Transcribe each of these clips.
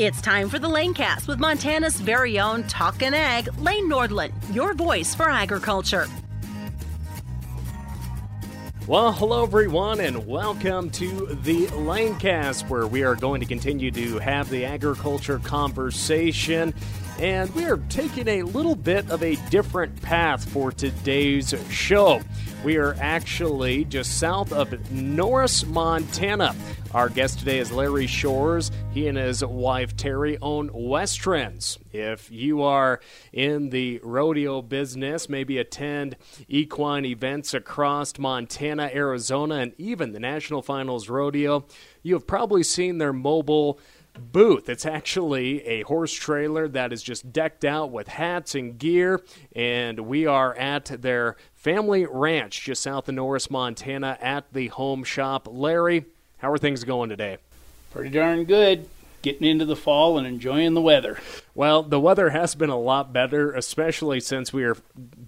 It's time for the Lanecast with Montana's very own Talkin' Ag, Lane Nordlund, your voice for agriculture. Well, hello everyone, and welcome to the Lanecast, where we are going to continue to have the agriculture conversation. And we are taking a little bit of a different path for today's show. We are actually just south of Norris, Montana. Our guest today is Larry Shores. He and his wife Terry own Westrends. If you are in the rodeo business, maybe attend equine events across Montana, Arizona, and even the National Finals Rodeo, you have probably seen their mobile booth. It's actually a horse trailer that is just decked out with hats and gear, and we are at their family ranch just south of Norris, Montana, at the home shop. Larry, how are things going today? Pretty darn good. Getting into the fall and enjoying the weather. Well, the weather has been a lot better, especially since we are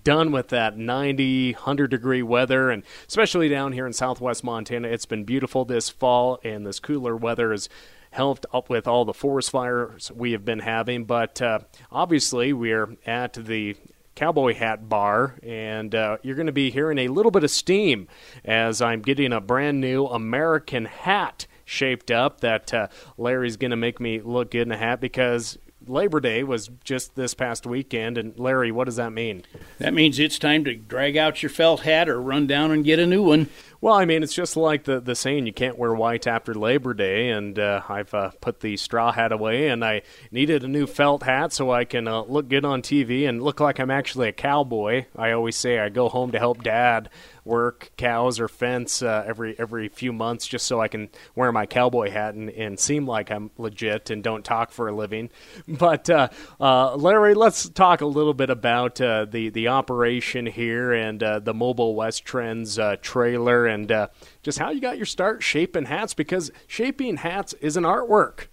done with that 90, 100 degree weather, and especially down here in southwest Montana. It's been beautiful this fall, and this cooler weather has helped up with all the forest fires we have been having. But uh, obviously, we're at the Cowboy Hat Bar, and uh, you're going to be hearing a little bit of steam as I'm getting a brand new American hat shaped up that uh, Larry's going to make me look good in a hat because Labor Day was just this past weekend. And Larry, what does that mean? That means it's time to drag out your felt hat or run down and get a new one. Well, I mean, it's just like the the saying you can't wear white after Labor Day, and uh, I've uh, put the straw hat away, and I needed a new felt hat so I can uh, look good on TV and look like I'm actually a cowboy. I always say I go home to help Dad work cows or fence uh, every every few months just so I can wear my cowboy hat and, and seem like I'm legit and don't talk for a living. But uh, uh, Larry, let's talk a little bit about the the operation here and the Mobile Westrends trailer and just how you got your start shaping hats because shaping hats is an artwork.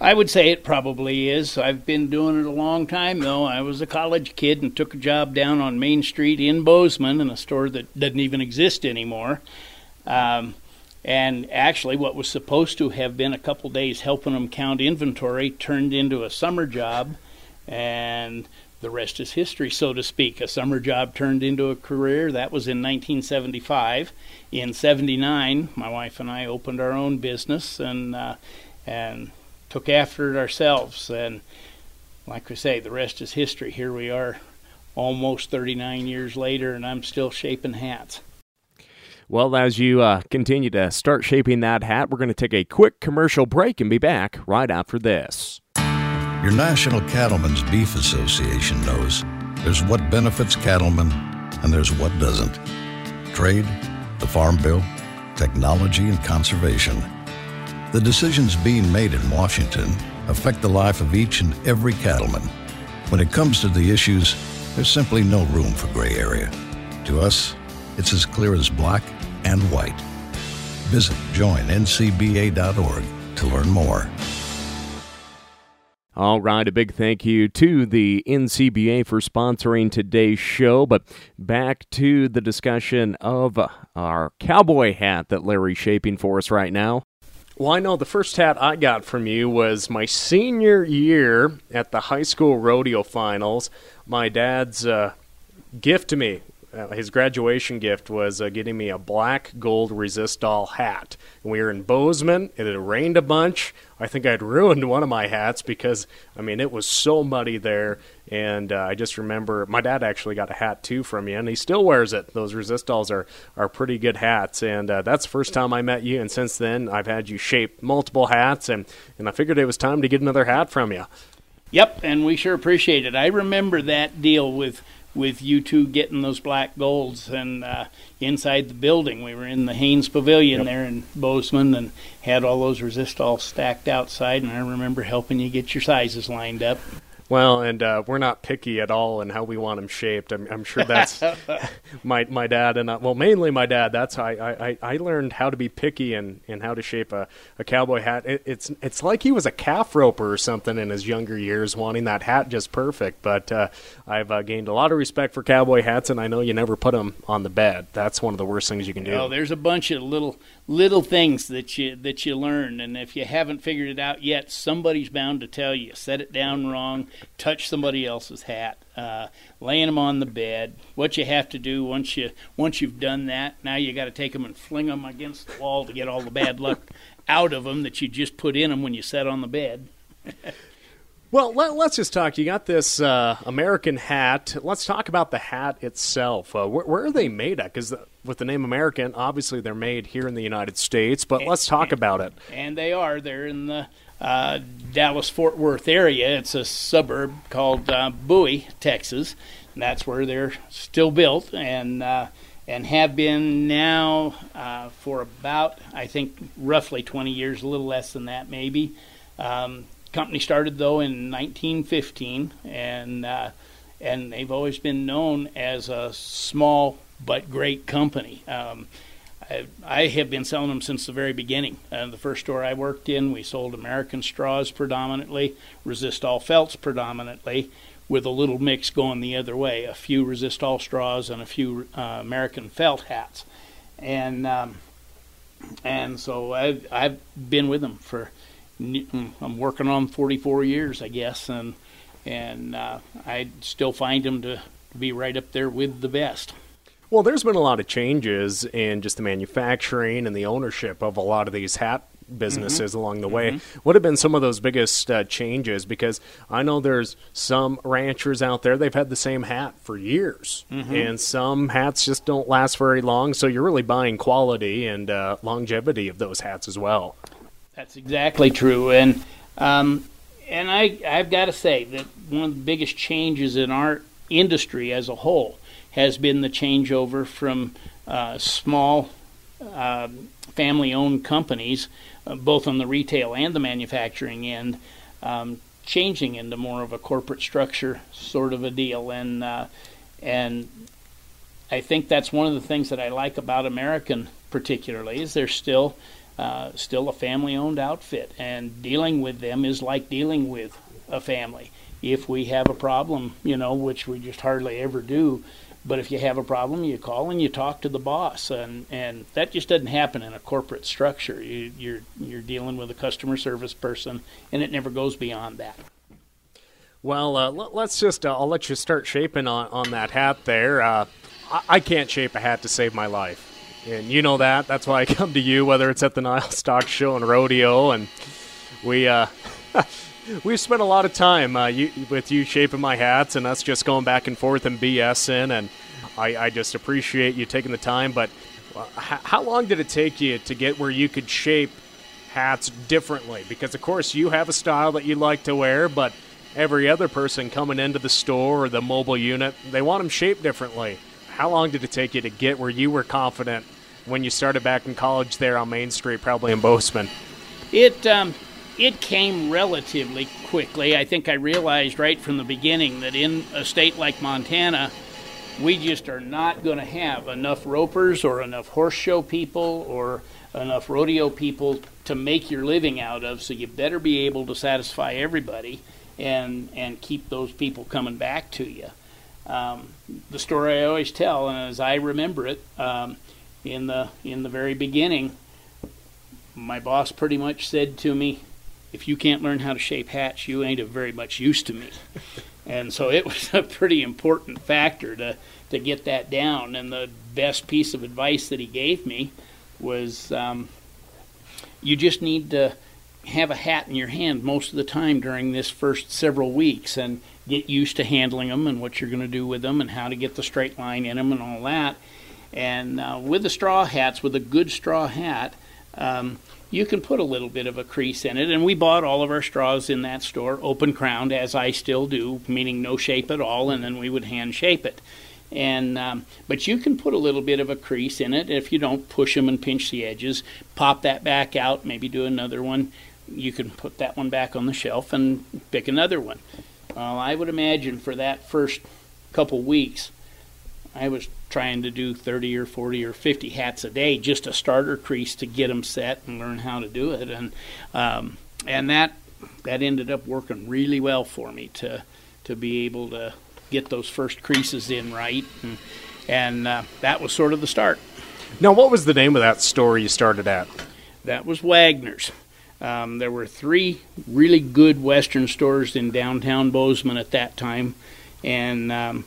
I would say it probably is. I've been doing it a long time, though. I was a college kid and took a job down on Main Street in Bozeman in a store that doesn't even exist anymore. Um, and actually, what was supposed to have been a couple days helping them count inventory turned into a summer job, and the rest is history, so to speak. A summer job turned into a career. That was in 1975. In 79, my wife and I opened our own business, and uh, and took after it ourselves. And like we say, the rest is history. Here we are almost 39 years later, and I'm still shaping hats. Well, as you uh, continue to start shaping that hat, we're going to take a quick commercial break and be back right after this. Your National Cattlemen's Beef Association knows there's what benefits cattlemen and there's what doesn't. Trade, the Farm Bill, technology, and conservation. The decisions being made in Washington affect the life of each and every cattleman. When it comes to the issues, there's simply no room for gray area. To us, it's as clear as black and white. Visit joinncba.org to learn more. All right, a big thank you to the NCBA for sponsoring today's show. But back to the discussion of our cowboy hat that Larry's shaping for us right now. Well, I know the first hat I got from you was my senior year at the high school rodeo finals. My dad's uh, gift to me, uh, his graduation gift, was uh, getting me a black gold Resistol hat. And we were in Bozeman. It had rained a bunch. I think I'd ruined one of my hats because, I mean, it was so muddy there. And uh, I just remember my dad actually got a hat too from you, and he still wears it. Those Resistols are, are pretty good hats. And uh, that's the first time I met you. And since then, I've had you shape multiple hats, and, and I figured it was time to get another hat from you. Yep, and we sure appreciate it. I remember that deal with with you two getting those black golds and uh, inside the building. We were in the Haynes Pavilion yep. there in Bozeman and had all those Resistol stacked outside, and I remember helping you get your sizes lined up. Well, and uh, we're not picky at all in how we want them shaped. I'm, I'm sure that's my my dad and I, well, mainly my dad. That's how I, I, I learned how to be picky and, and how to shape a, a cowboy hat. It, it's it's like he was a calf roper or something in his younger years, wanting that hat just perfect. But uh, I've uh, gained a lot of respect for cowboy hats, and I know you never put them on the bed. That's one of the worst things you can do. Oh, there's a bunch of little little things that you that you learn, and if you haven't figured it out yet, somebody's bound to tell you. Set it down wrong, touch somebody else's hat, uh, laying them on the bed. What you have to do once you once you've done that, now you got to take them and fling them against the wall to get all the bad luck out of them that you just put in them when you sat on the bed. Well, let, us just talk. You got this uh, American hat. Let's talk about the hat itself. Uh, where, where, are they made at? Because with the name American, obviously they're made here in the United States. But let's talk about it. And they are. They're in the uh, Dallas Fort Worth area. It's a suburb called uh, Bowie, Texas. And that's where they're still built and uh, and have been now uh, for about I think roughly 20 years, a little less than that maybe. Um, company started though in 1915, and uh, and they've always been known as a small but great company. Um, I, I, have been selling them since the very beginning. Uh, the first store I worked in, we sold American straws predominantly, Resistol felts predominantly, with a little mix going the other way, a few Resistol straws and a few uh, American felt hats, and um, and so I've I've been with them for I'm working on 44 years, I guess, and and uh, I still find them to be right up there with the best. Well, there's been a lot of changes in just the manufacturing and the ownership of a lot of these hat businesses mm-hmm. along the way. Mm-hmm. What have been some of those biggest uh, changes? Because I know there's some ranchers out there, they've had the same hat for years, mm-hmm. and some hats just don't last very long. So you're really buying quality and uh, longevity of those hats as well. That's exactly true, and um, and I I've got to say that one of the biggest changes in our industry as a whole has been the changeover from uh, small uh, family-owned companies, uh, both on the retail and the manufacturing end, um, changing into more of a corporate structure sort of a deal, and uh, and I think that's one of the things that I like about American particularly is they're still uh, still a family owned outfit, and dealing with them is like dealing with a family. If we have a problem, you know, which we just hardly ever do, but if you have a problem, you call and you talk to the boss, and, and that just doesn't happen in a corporate structure. You, you're you're dealing with a customer service person, and it never goes beyond that. Well, uh, let, us just uh, I'll let you start shaping on, on that hat there. Uh, I, I can't shape a hat to save my life and you know that. That's why I come to you, whether it's at the Nile Stock Show and rodeo, and we uh, we spent a lot of time uh, you, with you shaping my hats, and us just going back and forth and BSing, and I, I just appreciate you taking the time. But uh, how long did it take you to get where you could shape hats differently? Because of course you have a style that you like to wear, but every other person coming into the store or the mobile unit, they want them shaped differently. How long did it take you to get where you were confident when you started back in college there on Main Street, probably in Bozeman? It um, it came relatively quickly. I think I realized right from the beginning that in a state like Montana, we just are not going to have enough ropers or enough horse show people or enough rodeo people to make your living out of. So you better be able to satisfy everybody and and keep those people coming back to you. Um, the story I always tell, and as I remember it, um, in the in the very beginning, my boss pretty much said to me, "If you can't learn how to shape hats, you ain't of very much use to me." and so it was a pretty important factor to to get that down. And the best piece of advice that he gave me was, um, "You just need to." Have a hat in your hand most of the time during this first several weeks and get used to handling them and what you're going to do with them and how to get the straight line in them and all that. And uh, with the straw hats, with a good straw hat, um, you can put a little bit of a crease in it. And we bought all of our straws in that store, open crowned, as I still do, meaning no shape at all, and then we would hand shape it. And um, but you can put a little bit of a crease in it if you don't push them and pinch the edges. Pop that back out, maybe do another one. You can put that one back on the shelf and pick another one. Well, I would imagine for that first couple weeks, I was trying to do 30 or 40 or 50 hats a day, just a starter crease to get them set and learn how to do it, and um, and that that ended up working really well for me to to be able to get those first creases in right, and, and uh, that was sort of the start. Now, what was the name of that store you started at? That was Wagner's. Um, there were three really good Western stores in downtown Bozeman at that time, and um,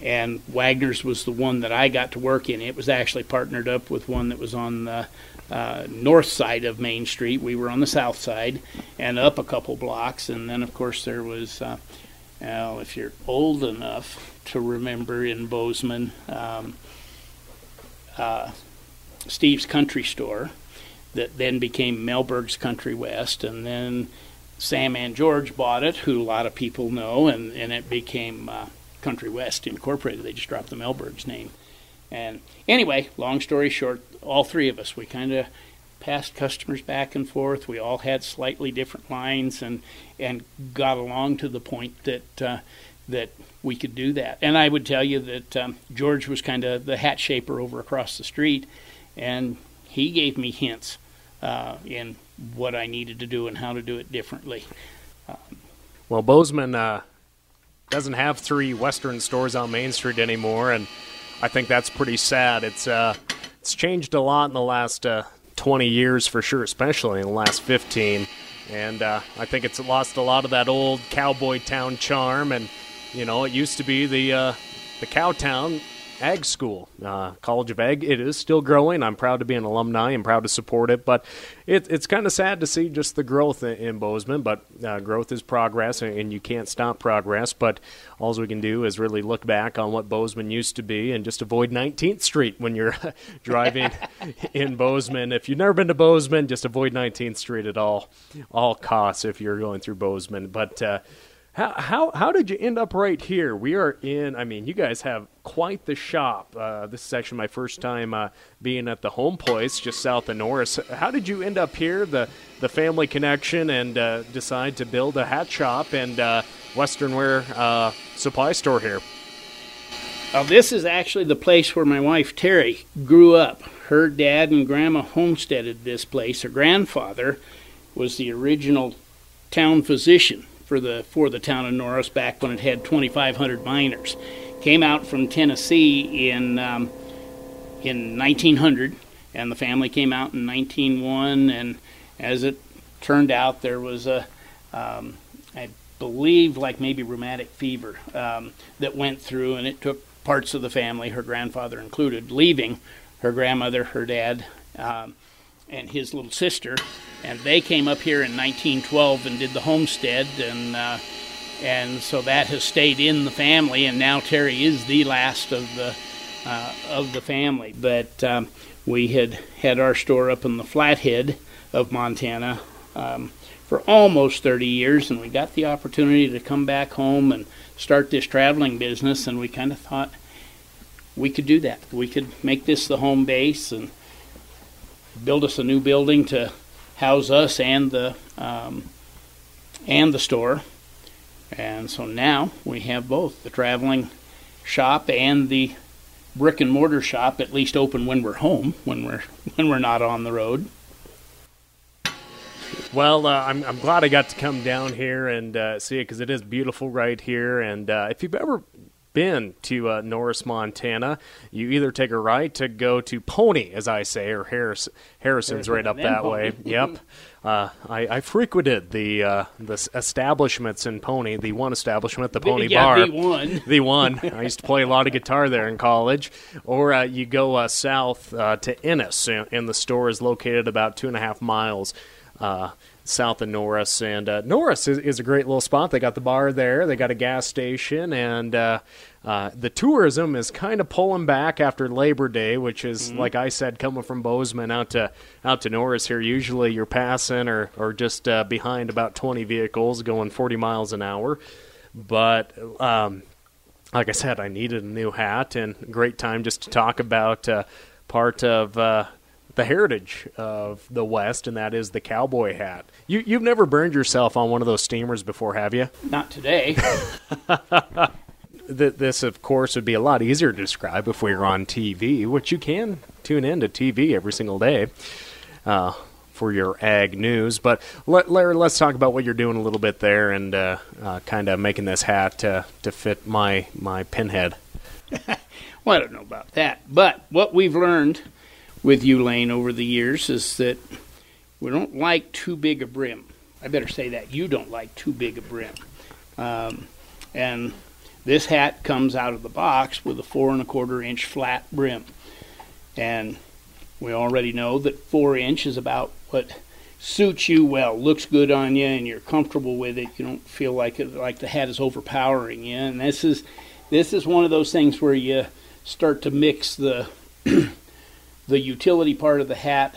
and Wagner's was the one that I got to work in. It was actually partnered up with one that was on the uh, north side of Main Street. We were on the south side, and up a couple blocks. And then, of course, there was, uh, well, if you're old enough to remember in Bozeman, um, uh, Steve's Country Store that then became Melberg's Country West, and then Sam and George bought it, who a lot of people know, and, and it became uh, Country West Incorporated. They just dropped the Melberg's name. And anyway, long story short, all three of us, we kind of passed customers back and forth. We all had slightly different lines, and and got along to the point that uh, that we could do that. And I would tell you that um, George was kind of the hat shaper over across the street, and he gave me hints uh, in what I needed to do and how to do it differently. Um, well, Bozeman uh, doesn't have three Western stores on Main Street anymore, and I think that's pretty sad. It's uh, it's changed a lot in the last uh, 20 years for sure, especially in the last 15. And uh, I think it's lost a lot of that old cowboy town charm. And you know, it used to be the uh, the cow town ag school, uh, College of Ag. It is still growing. I'm proud to be an alumni and proud to support it. But it, it's kind of sad to see just the growth in, in Bozeman. But uh, growth is progress, and you can't stop progress. But all we can do is really look back on what Bozeman used to be and just avoid 19th Street when you're driving in Bozeman. If you've never been to Bozeman, just avoid 19th Street at all all costs if you're going through Bozeman. But uh, how, how, how did you end up right here? We are in, I mean, you guys have quite the shop. Uh, this is actually my first time uh, being at the home place just south of Norris. How did you end up here, the, the family connection, and uh, decide to build a hat shop and uh, Western wear uh, supply store here? Well, this is actually the place where my wife Terry grew up. Her dad and grandma homesteaded this place. Her grandfather was the original town physician for the for the town of Norris back when it had 2,500 miners. Came out from Tennessee in um, in 1900, and the family came out in 1901. And as it turned out, there was a um, I believe like maybe rheumatic fever um, that went through, and it took parts of the family, her grandfather included, leaving her grandmother, her dad, um, and his little sister, and they came up here in 1912 and did the homestead, and uh, and so that has stayed in the family, and now Terry is the last of the uh, of the family. But um, we had had our store up in the Flathead of Montana um, for almost 30 years, and we got the opportunity to come back home and start this traveling business, and we kind of thought we could do that. We could make this the home base and build us a new building to house us and the um, and the store. And so now we have both the traveling shop and the brick and mortar shop at least open when we're home, when we're when we're not on the road. Well, uh, I'm, I'm glad I got to come down here and uh, see it because it is beautiful right here. And uh, if you've ever been to uh, Norris, Montana, you either take a right to go to Pony, as I say, or Harris, Harrison's right up that Pony. way. Yep. Uh, I, I frequented the uh, the establishments in Pony, the one establishment, the Pony yeah, Bar. the one. The one. I used to play a lot of guitar there in college. Or uh, you go uh, south uh, to Ennis, and, and the store is located about two and a half miles uh, south of Norris. And uh, Norris is, is a great little spot. They got the bar there, they got a gas station, and uh, uh, the tourism is kind of pulling back after Labor Day, which is, like I said, coming from Bozeman out to out to Norris here. Usually you're passing or, or just uh, behind about 20 vehicles going 40 miles an hour. But um, like I said, I needed a new hat, and great time just to talk about uh, part of uh, the heritage of the West, and that is the cowboy hat. You, you've never burned yourself on one of those steamers before, have you? Not today. this, of course, would be a lot easier to describe if we were on TV, which you can tune in to TV every single day uh, for your ag news. But let, Larry, let's talk about what you're doing a little bit there and uh, uh, kind of making this hat to fit my my pinhead. well, I don't know about that, but what we've learned with you, Lane, over the years is that we don't like too big a brim. I better say that you don't like too big a brim. Um, and this hat comes out of the box with a four and a quarter inch flat brim. And we already know that four inch is about what suits you well, looks good on you, and you're comfortable with it. You don't feel like it, like the hat is overpowering you. And this is this is one of those things where you start to mix the the utility part of the hat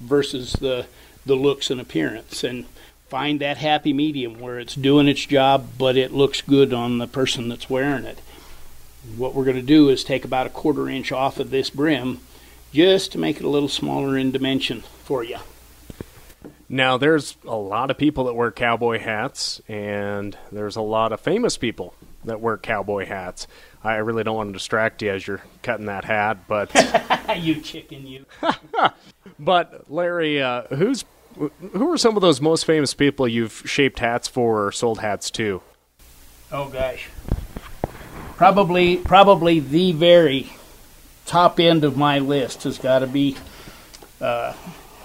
versus the the looks and appearance and find that happy medium where it's doing its job but it looks good on the person that's wearing it. What we're going to do is take about a quarter inch off of this brim just to make it a little smaller in dimension for you. Now, there's a lot of people that wear cowboy hats, and there's a lot of famous people that wear cowboy hats. I really don't want to distract you as you're cutting that hat, but you chicken, you. but Larry, uh, who's who are some of those most famous people you've shaped hats for or sold hats to? Oh gosh, probably probably the very top end of my list has got to be uh,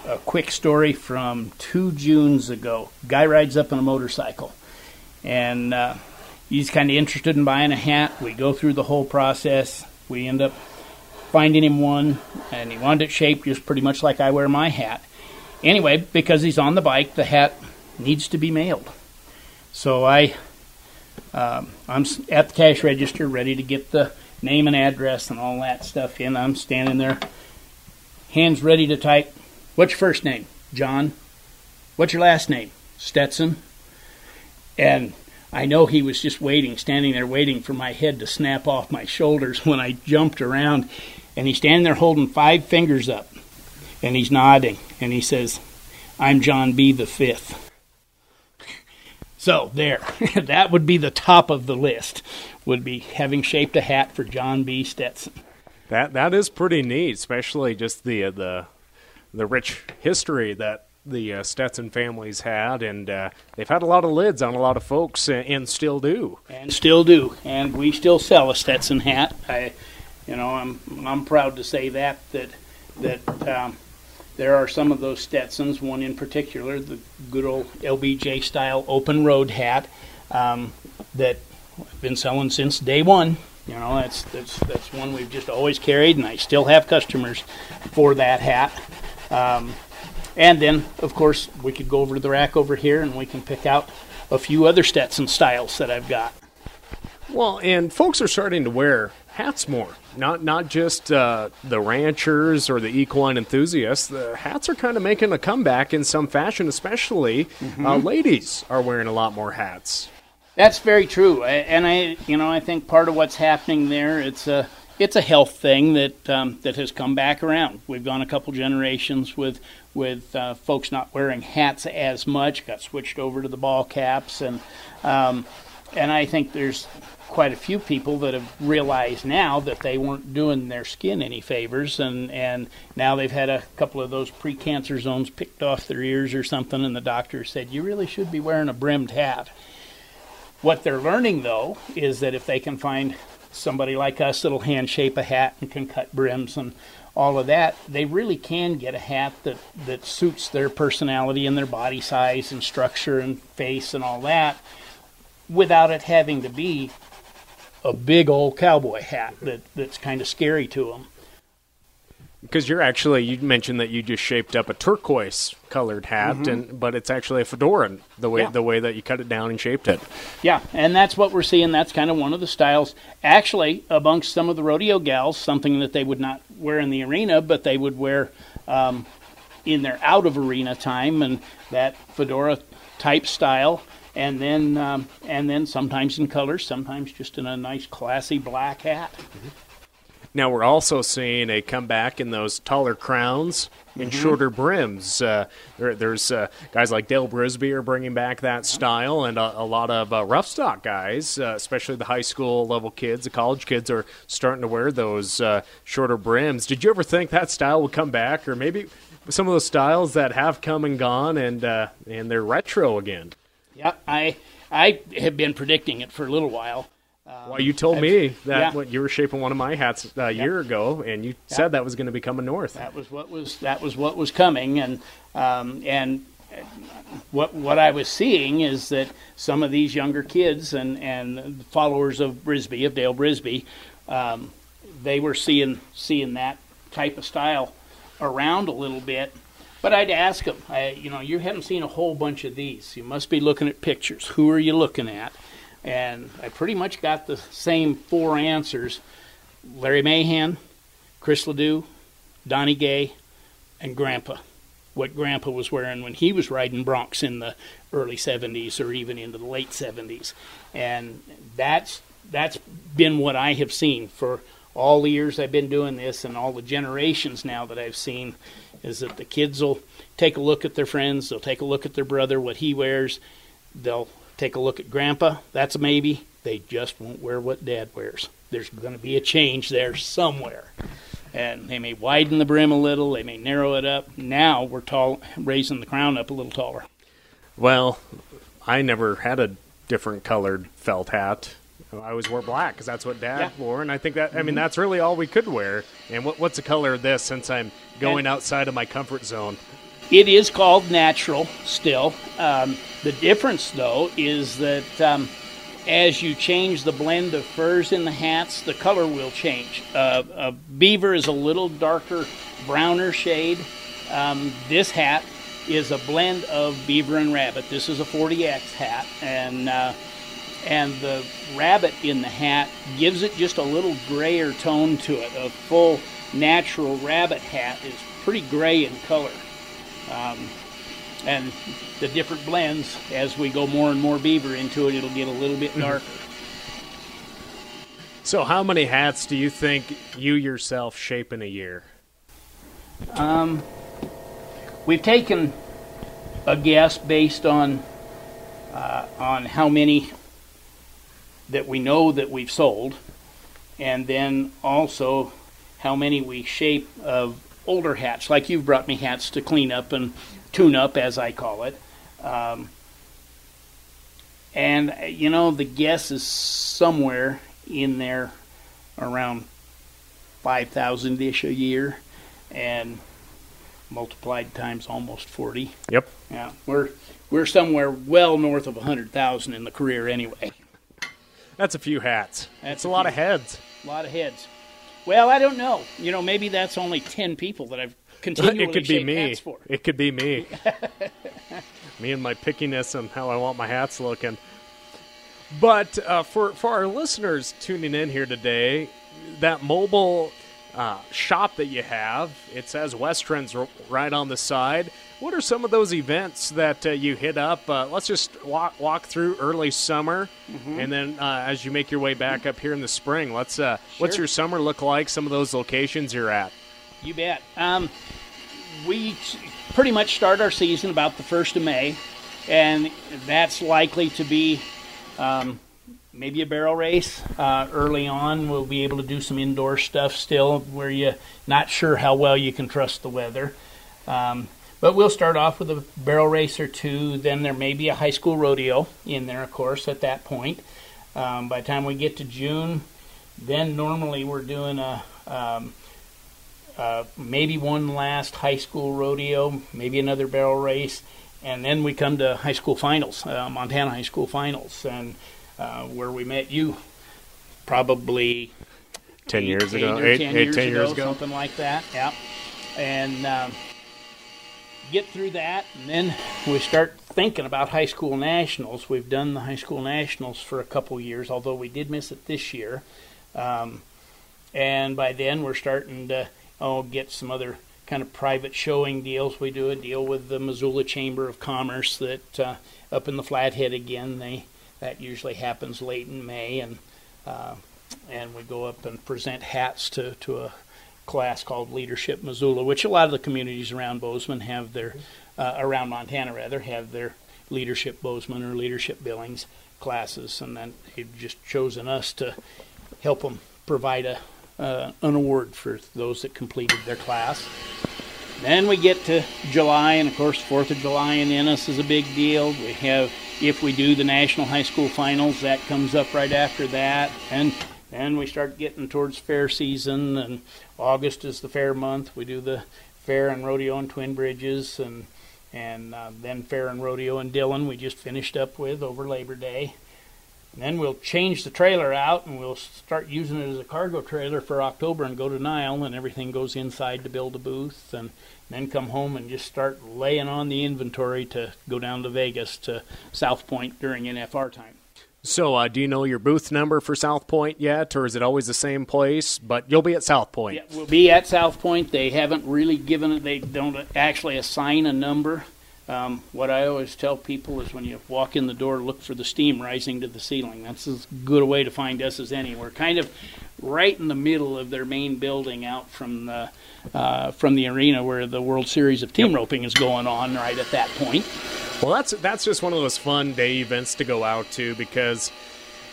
a quick story from two Junes ago. Guy rides up on a motorcycle, and uh, he's kind of interested in buying a hat. We go through the whole process. We end up finding him one, and he wanted it shaped just pretty much like I wear my hat. Anyway, because he's on the bike, the hat needs to be mailed. So I, um, I'm at the cash register, ready to get the name and address and all that stuff in. I'm standing there, hands ready to type. What's your first name? John. What's your last name? Stetson. And I know he was just waiting, standing there waiting for my head to snap off my shoulders when I jumped around. And he's standing there holding five fingers up. And he's nodding. And he says, I'm John B. the fifth. So there, that would be the top of the list. Would be having shaped a hat for John B. Stetson. That that is pretty neat, especially just the uh, the the rich history that the uh, Stetson families had, and uh, they've had a lot of lids on a lot of folks, uh, and still do. And still do, and we still sell a Stetson hat. I, you know, I'm I'm proud to say that that that um, there are some of those Stetsons. One in particular, the good old LBJ style open road hat um, that I've been selling since day one. You know, that's that's that's one we've just always carried, and I still have customers for that hat. Um, and then, of course, we could go over to the rack over here and we can pick out a few other Stetson styles that I've got. Well, and folks are starting to wear hats more. Not not just uh, the ranchers or the equine enthusiasts. The hats are kind of making a comeback in some fashion, especially uh, mm-hmm. uh, ladies are wearing a lot more hats. That's very true, and I, you know, I think part of what's happening there it's a it's a health thing that um, that has come back around. We've gone a couple generations with with uh, folks not wearing hats as much, got switched over to the ball caps, and um, and I think there's quite a few people that have realized now that they weren't doing their skin any favors, and and now they've had a couple of those pre-cancer zones picked off their ears or something, and the doctor said you really should be wearing a brimmed hat. What they're learning though is that if they can find somebody like us that'll hand shape a hat and can cut brims and all of that, they really can get a hat that, that suits their personality and their body size and structure and face and all that without it having to be a big old cowboy hat that, that's kind of scary to them. Because you're actually, you mentioned that you just shaped up a turquoise colored hat, mm-hmm. and but it's actually a fedora the way yeah. the way that you cut it down and shaped it. Yeah, and that's what we're seeing. That's kind of one of the styles. Actually, amongst some of the rodeo gals, something that they would not wear in the arena, but they would wear um, in their out of arena time, and that fedora type style and then um, and then sometimes in colors, sometimes just in a nice classy black hat. Now we're also seeing a comeback in those taller crowns and Mm-hmm. shorter brims. Uh, there, there's uh, guys like Dale Brisby are bringing back that style, and a, a lot of uh, rough stock guys, uh, especially the high school level kids, the college kids, are starting to wear those uh, shorter brims. Did you ever think that style would come back, or maybe some of those styles that have come and gone, and uh, and they're retro again? Yeah, I I have been predicting it for a little while. Well, you told me that yeah. you were shaping one of my hats uh, a year ago, and you said that was going to be coming north. That was what was that was what was coming, and um, and what what I was seeing is that some of these younger kids and and followers of Brisby of Dale Brisby, um, they were seeing seeing that type of style around a little bit. But I'd ask them, I, you know, you haven't seen a whole bunch of these. You must be looking at pictures. Who are you looking at? And I pretty much got the same four answers: Larry Mahan, Chris Ledoux, Donnie Gay, and Grandpa. What Grandpa was wearing when he was riding broncs in the early 70s or even into the late 70s. And that's that's been what I have seen for all the years I've been doing this and all the generations now that I've seen is that the kids will take a look at their friends, they'll take a look at their brother, what he wears, they'll take a look at grandpa, that's a maybe. They just won't wear what dad wears. There's going to be a change there somewhere and they may widen the brim a little, they may narrow it up. Now we're tall, raising the crown up a little taller. Well, I never had a different colored felt hat. I always wore black because that's what Dad Yeah. Mm-hmm. wore, and I think that I mean that's really all we could wear. And what, what's the color of this? Since I'm going And- outside of my comfort zone, It is called natural still. Um, the difference, though, is that um, as you change the blend of furs in the hats, the color will change. Uh, a beaver is a little darker, browner shade. Um, this hat is a blend of beaver and rabbit. This is a 40x hat, and uh, and the rabbit in the hat gives it just a little grayer tone to it. A full natural rabbit hat is pretty gray in color and the different blends as we go more and more beaver into it it'll get a little bit darker so how many hats do you think you yourself shape in a year? Um, we've taken a guess based on uh, on how many that we know that we've sold and then also how many we shape of older hats like you've brought me hats to clean up and tune up as i call it um, and uh, you know the guess is somewhere in there around 5000 ish a year and multiplied times almost 40 Yep. yeah, we're we're somewhere well north of hundred thousand in the career anyway. That's a few hats. That's That's a a lot few. of heads. A lot of heads. Well, I don't know. You know, maybe that's only ten people that I've continually it could be me. hats for. It could be me. me and my pickiness and how I want my hats looking. But uh, for for our listeners tuning in here today, that mobile uh, shop that you have, it says Westrends right on the side. What are some of those events that uh, you hit up? Uh, let's just walk walk through early summer, Mm-hmm. and then uh, as you make your way back up here in the spring, let's. Uh, What's your summer look like? Some of those locations you're at. You bet. Um, we s- pretty much start our season about the first of May, and that's likely to be um, maybe a barrel race uh, early on. We'll be able to do some indoor stuff still, where you're not sure how well you can trust the weather. Um, but we'll start off with a barrel race or two. Then there may be a high school rodeo in there, of course, at that point. Um, by the time we get to June, then normally we're doing a um, uh, maybe one last high school rodeo, maybe another barrel race, and then we come to high school finals, uh, Montana high school finals, and uh, where we met you probably 10 eight- years ago, or eight, 10 years 10 ago, years ago. something like that. Yeah, and um, get through that, and then we start thinking about high school nationals. We've done the high school nationals for a couple years, although we did miss it this year. Um, and by then, we're starting to oh get some other kind of private showing deals. We do a deal with the Missoula Chamber of Commerce that uh, up in the Flathead again. They that usually happens late in May, and uh, and we go up and present hats to, to a class called Leadership Missoula, which a lot of the communities around Bozeman have their, uh, around Montana rather, have their Leadership Bozeman or Leadership Billings classes, and then they've just chosen us to help them provide a, uh, an award for those that completed their class. Then we get to July, and of course, Fourth of July in Ennis is a big deal. We have, if we do the national high school finals, that comes up right after that, and then we start getting towards fair season, and August is the fair month. We do the fair and rodeo in Twin Bridges, and and uh, then fair and rodeo in Dillon. We just finished up with over Labor Day. And then we'll change the trailer out and we'll start using it as a cargo trailer for October and go to Nile and everything goes inside to build a booth and then come home and just start laying on the inventory to go down to Vegas to South Point during NFR time. So, uh, do you know your booth number for South Point yet, or is it always the same place? But you'll be at South Point. Yeah, we'll be at South Point. They haven't really given it. They don't actually assign a number. Um, what I always tell people is when you walk in the door, look for the steam rising to the ceiling. That's as good a way to find us as any. We're kind of right in the middle of their main building, out from the uh, from the arena where the World Series of team roping is going on. Right at that point. Well, that's that's just one of those fun day events to go out to because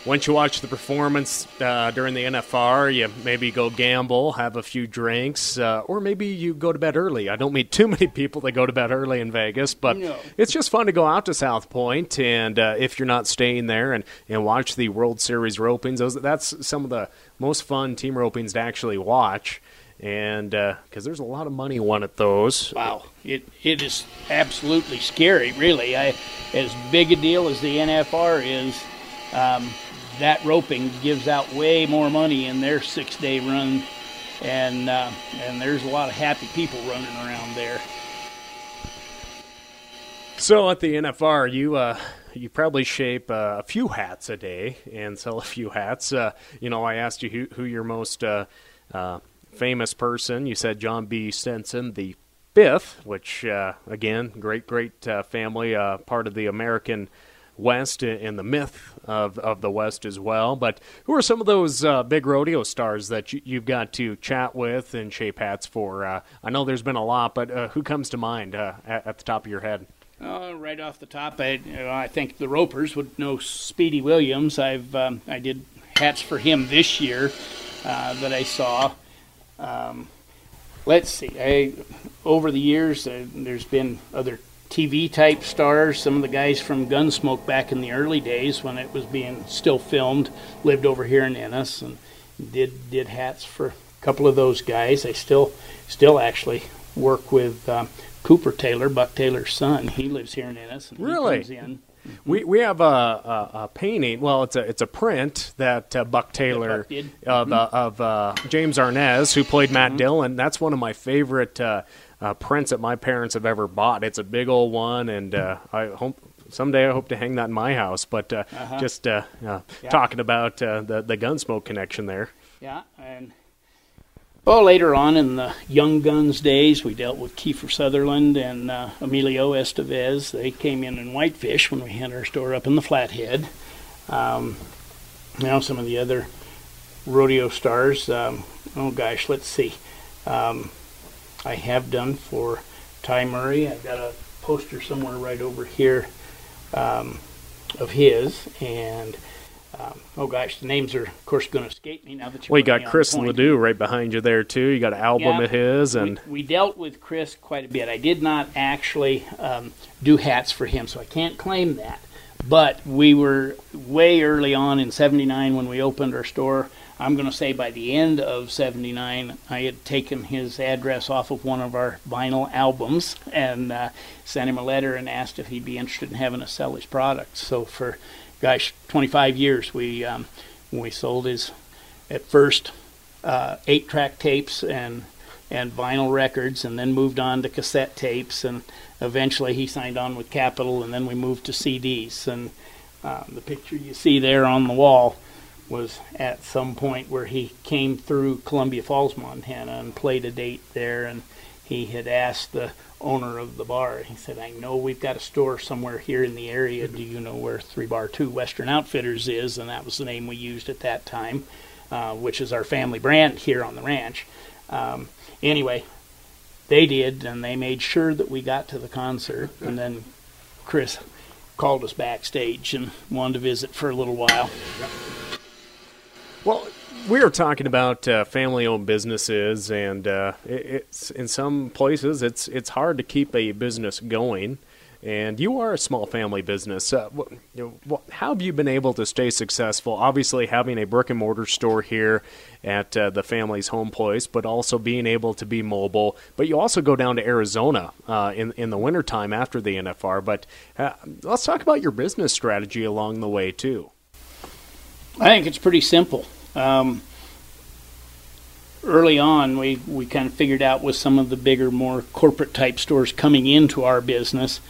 once you watch the performance uh, during the NFR, you maybe go gamble, have a few drinks, uh, or maybe you go to bed early. I don't meet too many people that go to bed early in Vegas, but no. it's just fun to go out to South Point, and uh, if you're not staying there, and, and watch the World Series ropings. Those that's some of the most fun team ropings to actually watch and because uh, there's a lot of money won at those. Wow, it it is absolutely scary, really. I, as big a deal as the NFR is, um, that roping gives out way more money in their six-day run, and uh, and there's a lot of happy people running around there. So at the NFR, you uh, you probably shape uh, a few hats a day and sell a few hats. Uh, you know, I asked you who, who your most uh, uh, famous person. You said John B. Stetson, the fifth, which, uh, again, great, great uh, family, uh, part of the American West and the myth of, of the West as well. But who are some of those uh, big rodeo stars that you, have got to chat with and shape hats for? Uh, I know there's been a lot, but uh, who comes to mind at, at, the top of your head? right off the top, I, I think the Ropers would know Speedy Williams. I've um, I did hats for him this year that I saw. Um, let's see. I, over the years, uh, there's been other TV type stars. Some of the guys from Gunsmoke back in the early days when it was being still filmed lived over here in Ennis and did did hats for a couple of those guys. I still still actually work with um, Cooper Taylor, Buck Taylor's son. He lives here in Ennis. And really? He comes in we we have a, a, a, painting. Well, it's a it's a print that uh, Buck Taylor Buck of mm-hmm. uh, of uh, James Arness, who played Matt mm-hmm. Dillon. That's one of my favorite uh, uh, prints that my parents have ever bought. It's a big old one, and uh, I hope someday I hope to hang that in my house. But uh-huh. just uh, yeah. talking about uh, the the Gunsmoke connection there. Yeah, and well, later on in the Young Guns days, we dealt with Kiefer Sutherland and uh, Emilio Estevez. They came in in Whitefish when we had our store up in the Flathead. Um, now, some of the other rodeo stars. Um, oh gosh, let's see. Um, I have done for Ty Murray. I've got a poster somewhere right over here um, of his, and um, oh gosh, the names are of course going to escape me now that you. Well, you got Chris Ledoux right behind you there too. You got an album yeah, of his, and we, we, dealt with Chris quite a bit. I did not actually um, do hats for him, so I can't claim that. But we were way early on in '79 when we opened our store. I'm going to say by the end of '79, I had taken his address off of one of our vinyl albums and uh, sent him a letter and asked if he'd be interested in having us sell his products. So for gosh, 25 years. We um, we sold his at first uh, eight track tapes and and vinyl records, and then moved on to cassette tapes, and eventually he signed on with Capitol, and then we moved to CDs. And uh, the picture you see there on the wall was at some point where he came through Columbia Falls, Montana, and played a date there, and he had asked the owner of the bar. He said, I know we've got a store somewhere here in the area. Do you know where Three Bar Two Western Outfitters is? And that was the name we used at that time. uh, which is our family brand here on the ranch. Um, anyway, they did, and they made sure that we got to the concert. And then Chris called us backstage and wanted to visit for a little while. Well, we are talking about uh, family-owned businesses, and uh, it, it's in some places it's it's hard to keep a business going. And you are a small family business. Uh, you know, how have you been able to stay successful? Obviously, having a brick and mortar store here at uh, the family's home place, but also being able to be mobile. But you also go down to Arizona uh, in in the wintertime after the NFR. But uh, let's talk about your business strategy along the way too. I think it's pretty simple. Um, early on, we, we kind of figured out with some of the bigger, more corporate type stores coming into our business,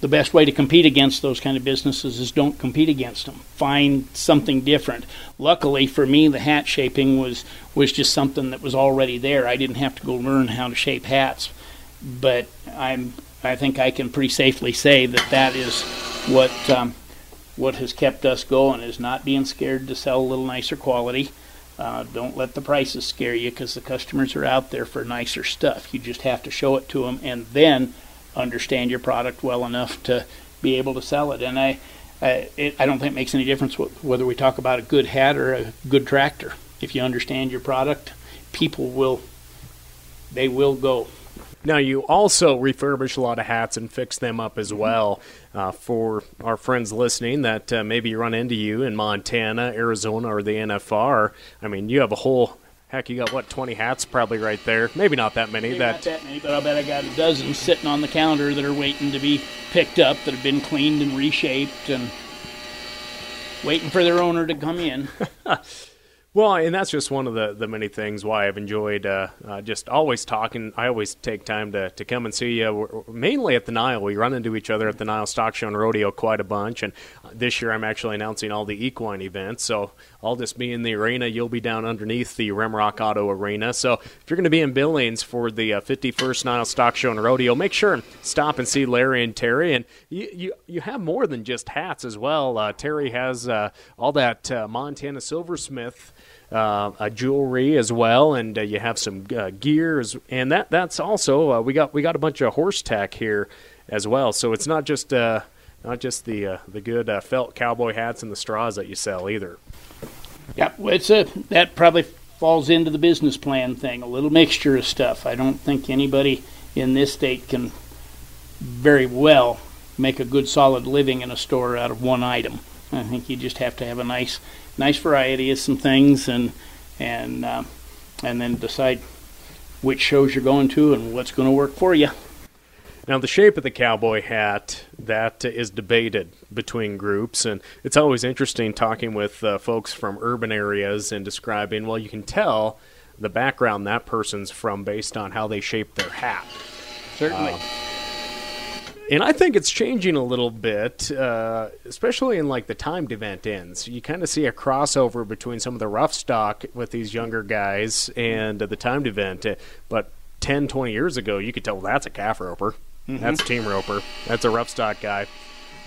the best way to compete against those kind of businesses is don't compete against them. Find something different. Luckily for me, the hat shaping was was just something that was already there. I didn't have to go learn how to shape hats, but I'm I think I can pretty safely say that that is what um, what has kept us going is not being scared to sell a little nicer quality. Uh, don't let the prices scare you because the customers are out there for nicer stuff. You just have to show it to them and then understand your product well enough to be able to sell it. And I, I, it, I don't think it makes any difference whether we talk about a good hat or a good tractor. If you understand your product, people will, they will go. Now, you also refurbish a lot of hats and fix them up as well. Uh, for our friends listening, that uh, maybe run into you in Montana, Arizona, or the NFR. I mean, you have a whole heck. You got what twenty hats probably right there. Maybe not that many. Maybe that not that many, but I bet I got a dozen sitting on the counter that are waiting to be picked up, that have been cleaned and reshaped, and waiting for their owner to come in. Well, and that's just one of the, the many things why I've enjoyed uh, uh, just always talking. I always take time to, to come and see you, We're mainly at the Nile. We run into each other at the Nile Stock Show and Rodeo quite a bunch. And uh, this year I'm actually announcing all the equine events. So I'll just be in the arena. You'll be down underneath the Rimrock Auto Arena. So if you're going to be in Billings for the uh, 51st Nile Stock Show and Rodeo, make sure and stop and see Larry and Terry. And you, you, you have more than just hats as well. Uh, Terry has uh, all that Montana Silversmith uh, jewelry as well, and uh, you have some uh, gears, and that that's also uh, we got we got a bunch of horse tack here as well. So it's not just not just the the good felt cowboy hats and the straws that you sell either. Yeah, it's a that probably falls into the business plan thing. A little mixture of stuff. I don't think anybody in this state can very well make a good solid living in a store out of one item. I think you just have to have a nice nice variety of some things and and uh, and then decide which shows you're going to and what's going to work for you. Now, the shape of the cowboy hat that is debated between groups, and it's always interesting talking with uh, folks from urban areas and describing. Well, you can tell the background that person's from based on how they shape their hat. Certainly. Uh, and I think it's changing a little bit, uh, especially in like the timed event ends. You kind of see a crossover between some of the rough stock with these younger guys and uh, the timed event. Uh, but 10, 20 years ago, you could tell well, that's a calf roper, mm-hmm. that's a team roper, that's a rough stock guy.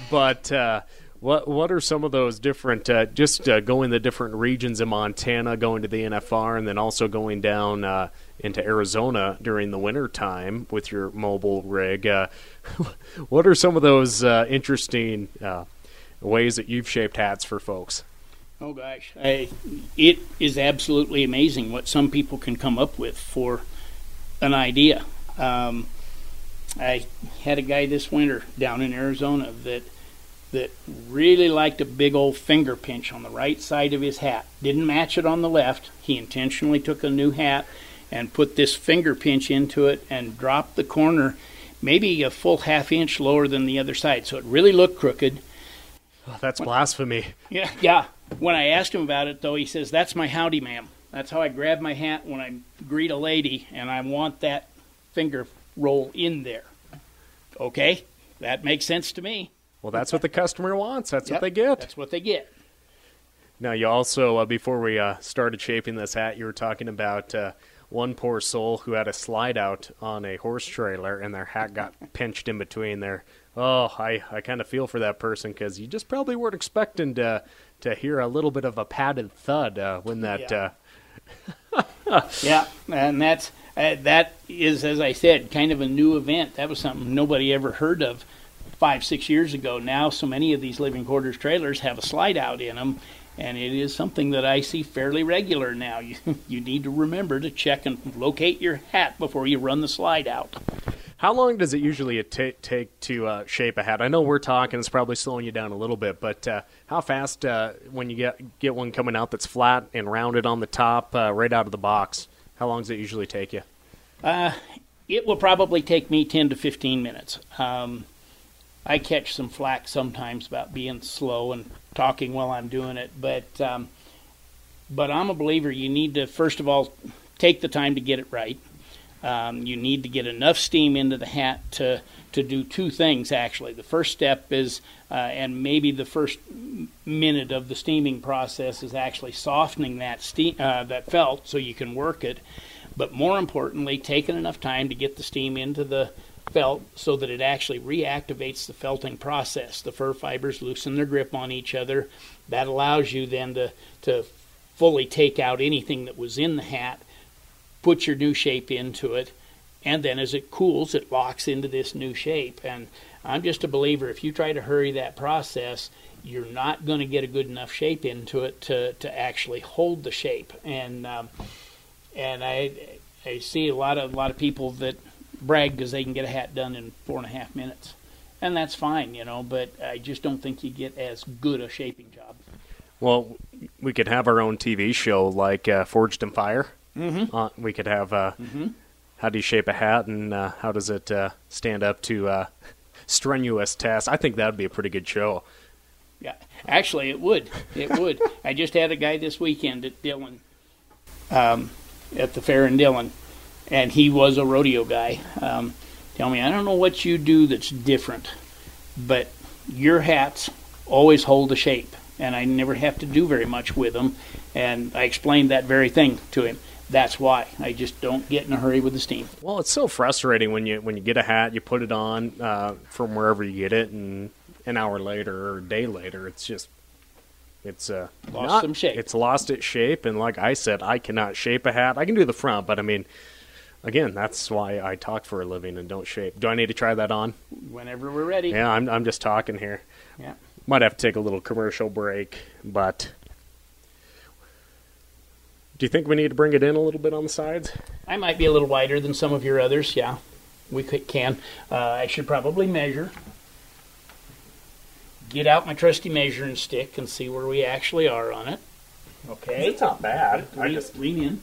But uh, what what are some of those different? Uh, just uh, going the different regions in Montana, going to the NFR, and then also going down uh, into Arizona during the winter time with your mobile rig. Uh, what are some of those uh, interesting uh, ways that you've shaped hats for folks? Oh gosh, I, it is absolutely amazing what some people can come up with for an idea. Um, I had a guy this winter down in Arizona that that really liked a big old finger pinch on the right side of his hat. Didn't match it on the left. He intentionally took a new hat and put this finger pinch into it and drop the corner maybe a full half inch lower than the other side. So it really looked crooked. Oh, that's when, blasphemy. Yeah, yeah. When I asked him about it, though, he says, That's my howdy, ma'am. That's how I grab my hat when I greet a lady, and I want that finger roll in there. Okay, that makes sense to me. Well, that's what the customer wants. That's yep, what they get. That's what they get. Now, you also, uh, before we uh, started shaping this hat, you were talking about uh, one poor soul who had a slide out on a horse trailer and their hat got pinched in between there. Oh, I, I kind of feel for that person because you just probably weren't expecting to to hear a little bit of a padded thud uh, when that. Yeah. Uh, Yeah, and that's uh, that is, as I said, kind of a new event. That was something nobody ever heard of five, six years ago. Now, so many of these living quarters trailers have a slide out in them, and it is something that I see fairly regular now. You, you need to remember to check and locate your hat before you run the slide out. How long does it usually ta take to uh, shape a hat? I know we're talking; it's probably slowing you down a little bit, but uh, how fast uh, when you get get one coming out that's flat and rounded on the top, uh, right out of the box? How long does it usually take you? It will probably take me 10 to 15 minutes. Um, I catch some flack sometimes about being slow and talking while I'm doing it, but um, but I'm a believer. You need to first of all take the time to get it right. Um, you need to get enough steam into the hat to to do two things. Actually, the first step is, uh, and maybe the first minute of the steaming process is actually softening that steam uh, that felt so you can work it. But more importantly, taking enough time to get the steam into the felt so that it actually reactivates the felting process. The fur fibers loosen their grip on each other. That allows you then to to fully take out anything that was in the hat put your new shape into it, and then as it cools, it locks into this new shape. And I'm just a believer if you try to hurry that process, you're not going to get a good enough shape into it to, to actually hold the shape. And um, and I I see a lot of a lot of people that brag because they can get a hat done in four and a half minutes, and that's fine, you know. But I just don't think you get as good a shaping job. Well, we could have our own TV show like uh, Forged in Fire. Mm-hmm. Uh, we could have uh, how do you shape a hat and uh, how does it uh, stand up to uh, strenuous tests. I think that would be a pretty good show. Yeah, actually, it would. It would. I just had a guy this weekend at Dillon, um, at the fair in Dillon, and he was a rodeo guy. Um, tell me, I don't know what you do that's different, but your hats always hold a shape, and I never have to do very much with them. And I explained that very thing to him. That's why I just don't get in a hurry with the steam. Well, it's so frustrating when you when you get a hat, you put it on uh, from wherever you get it, and an hour later or a day later, it's just it's uh, Lost not- some shape. It's lost its shape, and like I said, I cannot shape a hat. I can do the front, but I mean, again, that's why I talk for a living and don't shape. Do I need to try that on? Whenever we're ready. Yeah, I'm I'm just talking here. Yeah. Might have to take a little commercial break, but do you think we need to bring it in a little bit on the sides? I might be a little wider than some of your others. Yeah, we could, can. Uh, I should probably measure. Get out my trusty measuring stick and see where we actually are on it. Okay. It's not bad. Lean, lean in.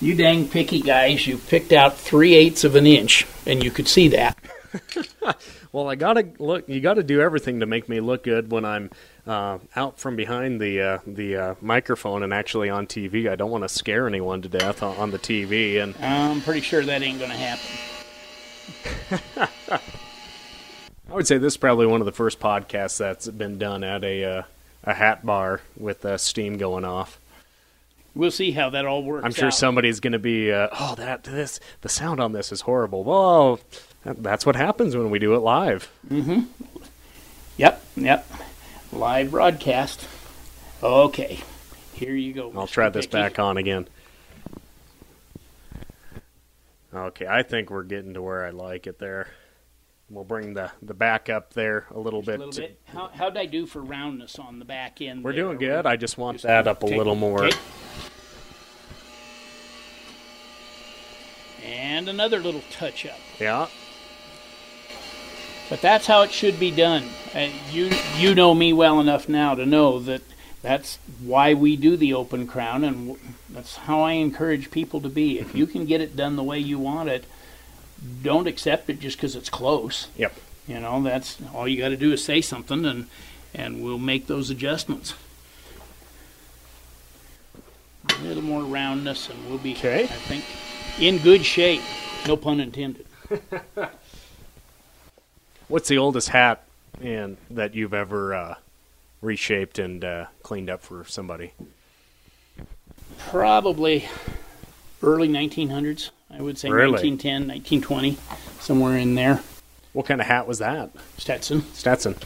You dang picky guys! You picked out three eighths of an inch, and you could see that. Well, I gotta look. You gotta do everything to make me look good when I'm uh, out from behind the uh, the uh, microphone and actually on TV. I don't want to scare anyone to death on, the TV. And I'm pretty sure that ain't going to happen. I would say this is probably one of the first podcasts that's been done at a uh, a hat bar with uh, steam going off. We'll see how that all works. I'm sure out. somebody's going to be, uh, oh, that this the sound on this is horrible. Well, that, that's what happens when we do it live. Yep, yep. Live broadcast. Okay, here you go. I'll Mr. try this Picky. back on again. Okay, I think we're getting to where I like it there. We'll bring the, the back up there a little Just a bit. little bit. How, how'd I do for roundness on the back end? We're there? doing good. I just want Just that up a little more. okay. And another little touch up. Yeah. But that's how it should be done. Uh, you you know me well enough now to know that that's why we do the open crown, and w- that's how I encourage people to be. If you can get it done the way you want it, don't accept it just because it's close. Yep. You know, that's all you got to do is say something, and and we'll make those adjustments. A little more roundness, and we'll be, Okay. I think, in good shape. No pun intended. What's the oldest hat and that you've ever uh, reshaped and uh, cleaned up for somebody? Probably early 1900s. I would say Really? 1910, 1920, somewhere in there. What kind of hat was that? Stetson. Stetson.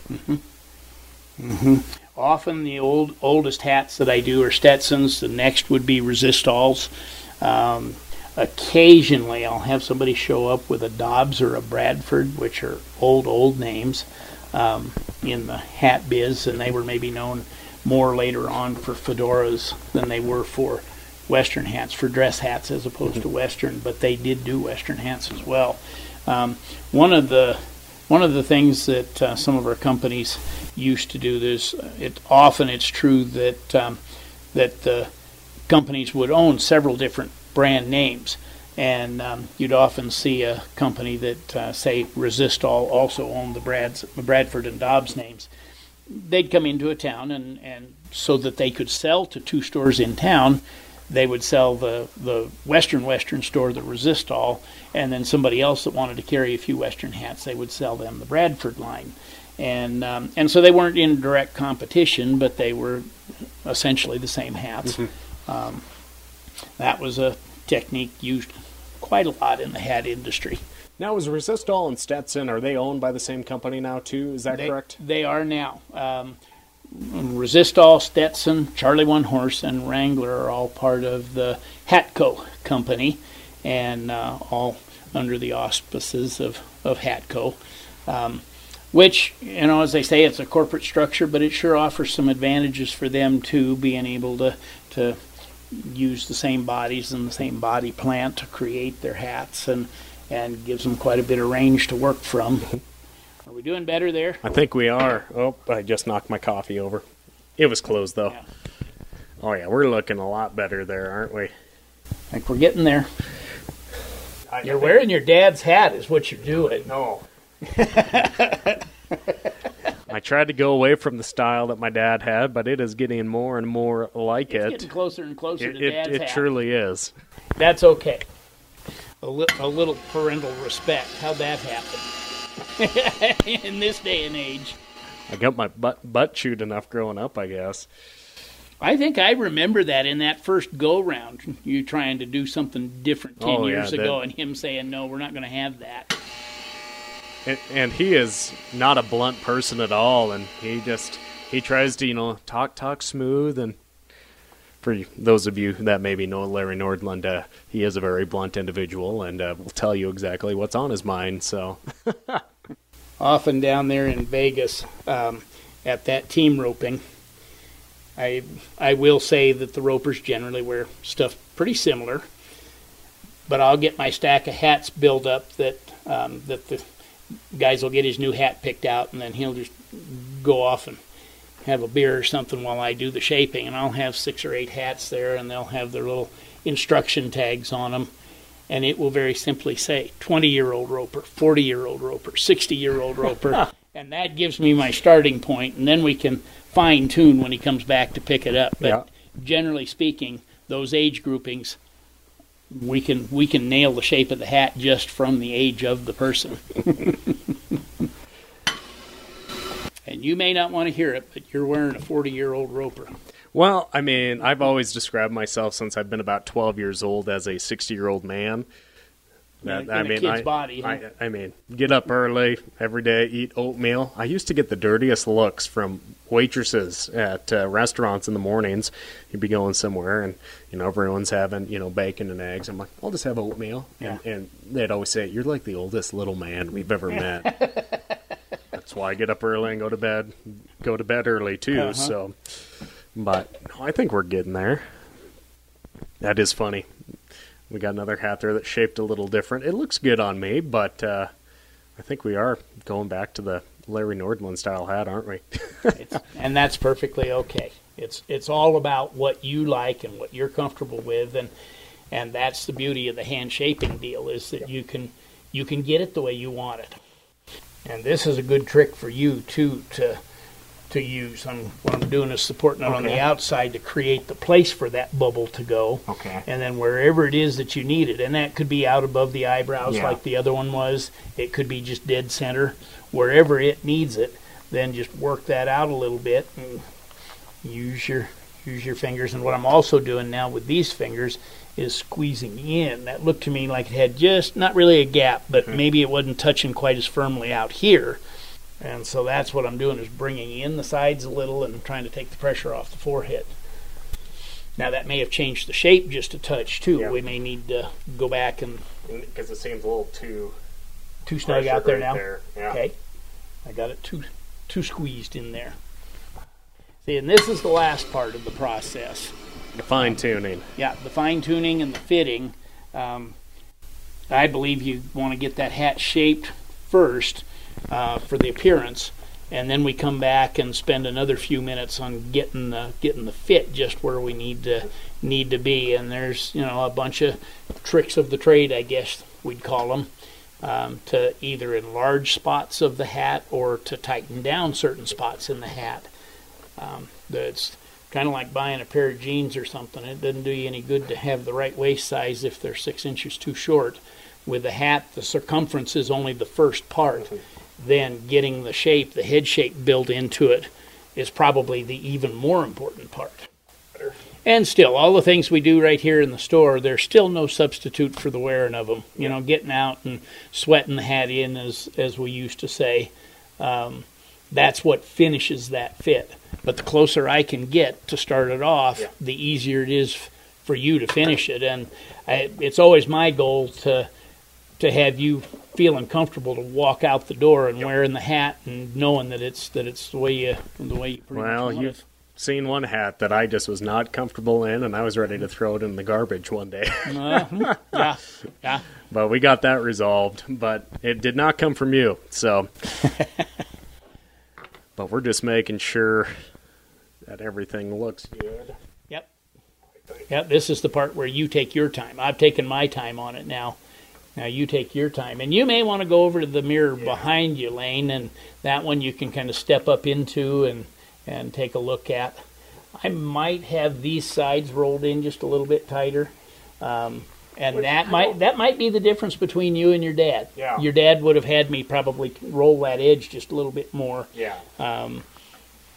Often the old oldest hats that I do are Stetsons. The next would be Resistols. Um, occasionally, I'll have somebody show up with a Dobbs or a Bradford, which are old old names um, in the hat biz, and they were maybe known more later on for fedoras than they were for Western hats, for dress hats as opposed to Western. But they did do Western hats as well. Um, one of the one of the things that uh, some of our companies used to do this, it often it's true that um, that the companies would own several different brand names, and um, you'd often see a company that uh, say Resistol also owned the Brads, Bradford and Dobbs names. They'd come into a town, and, and so that they could sell to two stores in town, they would sell the, the Western Western store, the Resistol, and then somebody else that wanted to carry a few Western hats, they would sell them the Bradford line. And, um, and so they weren't in direct competition, but they were essentially the same hats. Um, that was a technique used quite a lot in the hat industry. Now, is Resistol and Stetson are they owned by the same company now too? Is that They, correct? they are now. Um, Resistol, Stetson, Charlie One Horse, and Wrangler are all part of the Hatco company, and uh, all under the auspices of of Hatco. Um, which, you know, as they say, it's a corporate structure, but it sure offers some advantages for them too, being able to to use the same bodies and the same body plant to create their hats, and and gives them quite a bit of range to work from. Are we doing better there? I think we are. Oh, I just knocked my coffee over. It was closed though. Yeah. Oh yeah, we're looking a lot better there, aren't we? I think we're getting there. You're wearing your dad's hat, is what you're doing. No. I tried to go away from the style that my dad had, but it is getting more and more like It's it. getting closer and closer It, to it, dad's it hat. truly is. That's okay. A, li- a little parental respect. How'd that happen? In this day and age. I got my butt butt chewed enough growing up, I guess. I think I remember that in that first go round, you trying to do something different 10 Oh, yeah, years that- ago, and him saying, no, we're not going to have that. And, and he is not a blunt person at all, and he just he tries to you know talk talk smooth. And for those of you that maybe know Larry Nordlund, uh, he is a very blunt individual, and uh, will tell you exactly what's on his mind. So often down there in Vegas um, at that team roping. I I will say that the ropers generally wear stuff pretty similar, but I'll get my stack of hats built up that um, that the guys will get his new hat picked out, and then he'll just go off and have a beer or something while I do the shaping, and I'll have six or eight hats there, and they'll have their little instruction tags on them and it will very simply say 20 year old roper, 40 year old roper, 60 year old roper. and that gives me my starting point, and then we can fine tune when he comes back to pick it up. But Yeah. generally speaking, those age groupings, we can we can nail the shape of the hat just from the age of the person. and you may not want to hear it, but you're wearing a 40 year old roper. Well, I mean, I've always described myself since I've been about 12 years old as a 60 year old man. That, In I mean, kid's I, body, huh? I, I mean, get up early every day, eat oatmeal. I used to get the dirtiest looks from waitresses at uh, restaurants in the mornings. You'd be going somewhere, and you know everyone's having you know bacon and eggs. I'm like, I'll just have oatmeal, and, and they'd always say, "You're like the oldest little man we've ever met." That's why I get up early and go to bed. Go to bed early too. Uh-huh. So, but no, I think we're getting there. That is funny. We got another hat there that's shaped a little different. It looks good on me, but uh, I think we are going back to the Larry Nordlund style hat, aren't we? And that's perfectly okay. It's it's all about what you like and what you're comfortable with, and and that's the beauty of the hand shaping deal is that you can you can get it the way you want it. And this is a good trick for you too to to use. I'm, what I'm doing is supporting it on the outside to create the place for that bubble to go. Okay. And then wherever it is that you need it, and that could be out above the eyebrows Yeah. like the other one was. It could be just dead center. Wherever it needs it, then just work that out a little bit and use your use your fingers. And what I'm also doing now with these fingers is squeezing in. That looked to me like it had just not really a gap, but Mm-hmm. maybe it wasn't touching quite as firmly out here. And so that's what I'm doing is bringing in the sides a little and trying to take the pressure off the forehead. Now that may have changed the shape just a touch too. Yeah. We may need to go back and Because it seems a little too too snug out there pressured now. right Yeah. Okay, I got it too too squeezed in there. See, and this is the last part of the process. The fine tuning. Yeah, the fine tuning and the fitting. Um, I believe you want to get that hat shaped first uh, for the appearance, and then we come back and spend another few minutes on getting the getting the fit just where we need to need to be. And there's you know a bunch of tricks of the trade, I guess we'd call them, um, to either enlarge spots of the hat or to tighten down certain spots in the hat. Um, that's kind of like buying a pair of jeans or something. It doesn't do you any good to have the right waist size if they're six inches too short. With the hat, the circumference is only the first part. Then getting the shape, the head shape built into it, is probably the even more important part. And still, all the things we do right here in the store, there's still no substitute for the wearing of them. You know, getting out and sweating the hat in, as as we used to say. Um, that's what finishes that fit. But the closer I can get to start it off, Yeah. the easier it is f- for you to finish it. And I, it's always my goal to to have you feeling comfortable to walk out the door and wearing the hat and knowing that it's that it's the way you the way you Well, you've it. seen one hat that I just was not comfortable in, and I was ready to throw it in the garbage one day. Uh, yeah, yeah. but we got that resolved. But it did not come from you, so. but we're just making sure that everything looks good. Yep. Yep, this is the part where you take your time. I've taken my time on it now. Now you take your time. And you may want to go over to the mirror behind you, Lane, and that one you can kind of step up into and, and take a look at. I might have these sides rolled in just a little bit tighter. Um, and that might that might be the difference between you and your dad. Yeah. Your dad would have had me probably roll that edge just a little bit more. Yeah. Um,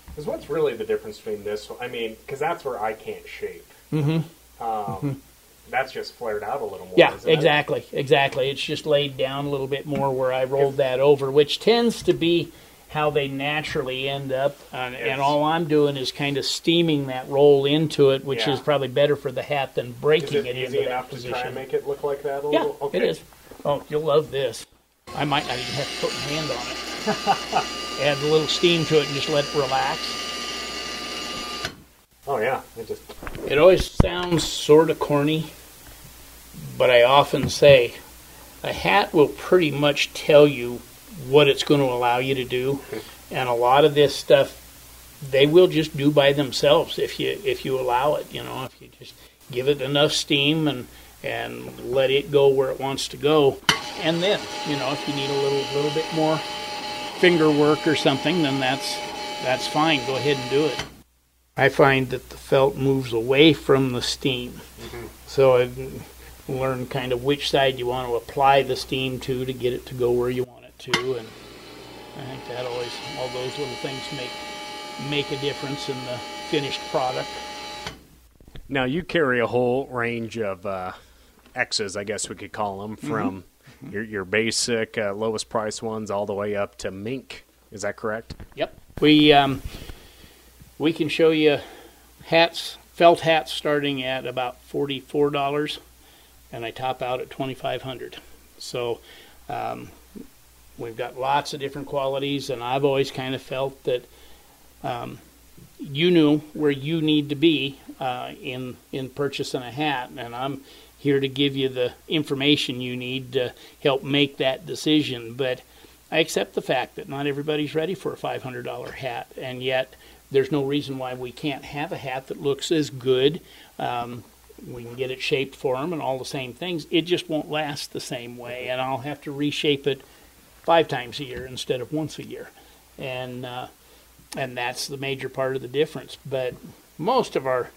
Because what's really the difference between this? I mean, because that's where I can't shape. Mm-hmm. Um, That's just flared out a little more. Yeah, isn't it? exactly, exactly. It's just laid down a little bit more where I rolled that over, which tends to be how they naturally end up. Uh, and, and all I'm doing is kind of steaming that roll into it, which Yeah. is probably better for the hat than breaking it it, easy into that enough to position. try and make it look like that? A yeah, little? Okay. it is. Oh, you'll love this. I might not even have to put my hand on it. Add a little steam to it and just let it relax. Oh yeah, it just It always sounds sort of corny, but I often say a hat will pretty much tell you what it's going to allow you to do, and a lot of this stuff they will just do by themselves if you if you allow it. You know, if you just give it enough steam and and let it go where it wants to go, and then you know if you need a little little bit more finger work or something, then that's that's fine. Go ahead and do it. I find that the felt moves away from the steam. So I learn kind of which side you want to apply the steam to to get it to go where you want it to, and I think that always all those little things make make a difference in the finished product. now you carry a whole range of uh, X's, I guess we could call them, Mm-hmm. from your your basic uh, lowest price ones all the way up to mink. Is that correct? Yep. We um, we can show you hats, felt hats starting at about forty four dollars, and I top out at twenty five hundred. So um, we've got lots of different qualities, and I've always kind of felt that um, you knew where you need to be uh, in in purchasing a hat, and I'm here to give you the information you need to help make that decision. But I accept the fact that not everybody's ready for a $500 hat, and yet there's no reason why we can't have a hat that looks as good. Um, we can get it shaped for them and all the same things. It just won't last the same way, and I'll have to reshape it five times a year instead of once a year, and uh, and that's the major part of the difference. But most of our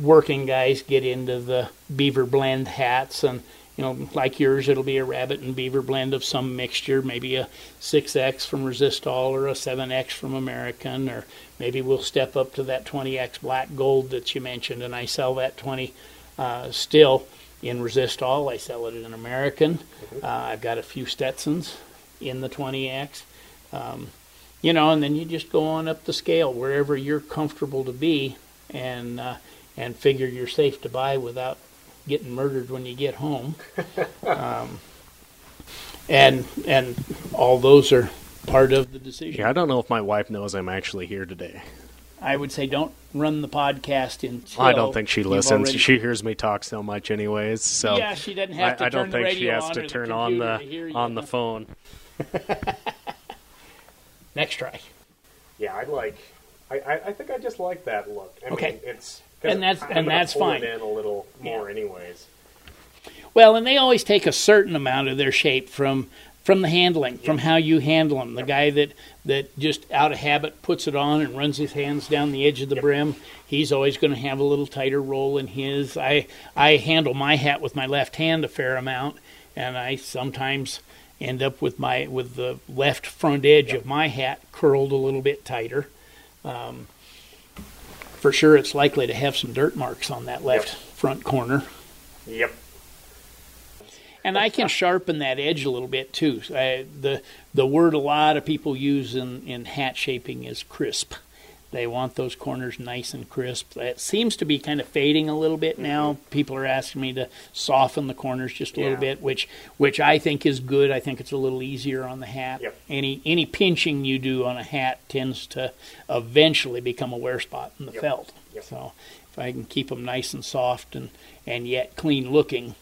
working guys get into the beaver blend hats and you know like yours it'll be a rabbit and beaver blend of some mixture maybe a 6x from resistol or a 7x from american or maybe we'll step up to that 20x black gold that you mentioned and i sell that 20 Uh, still, in Resistol, I sell it in American. Uh, I've got a few Stetsons in the 20X. Um, you know, and then you just go on up the scale wherever you're comfortable to be, and uh, and figure you're safe to buy without getting murdered when you get home. um, and and all those are part of the decision. Yeah, I don't know if my wife knows I'm actually here today. I would say don't run the podcast until I don't think she listens. already- She hears me talk so much, anyways. So yeah, she doesn't have to I, I don't the think she has to or the turn on the to hear you. on the phone. Next try. Yeah, I like. I, I, I think I just like that look. I Okay. mean, it's And that's- I'm and that's fine. In a little Yeah. more, anyways. Well, and they always take a certain amount of their shape from from the handling, from how you handle them. The guy that that just out of habit puts it on and runs his hands down the edge of the brim, he's always going to have a little tighter roll in his. I I handle my hat with my left hand a fair amount, and I sometimes end up with my with the left front edge of my hat curled a little bit tighter. Um, for sure, it's likely to have some dirt marks on that left Yep. front corner Yep. and I can sharpen that edge a little bit too. I, the the word a lot of people use in, in hat shaping is crisp. They want those corners nice and crisp. That seems to be kind of fading a little bit now. People are asking me to soften the corners just a little Mm-hmm. Bit, which which I think is good. I think it's a little easier on the hat. Yep. Any any pinching you do on a hat tends to eventually become a wear spot in the Yep. felt. Yep. So if I can keep them nice and soft and and yet clean looking,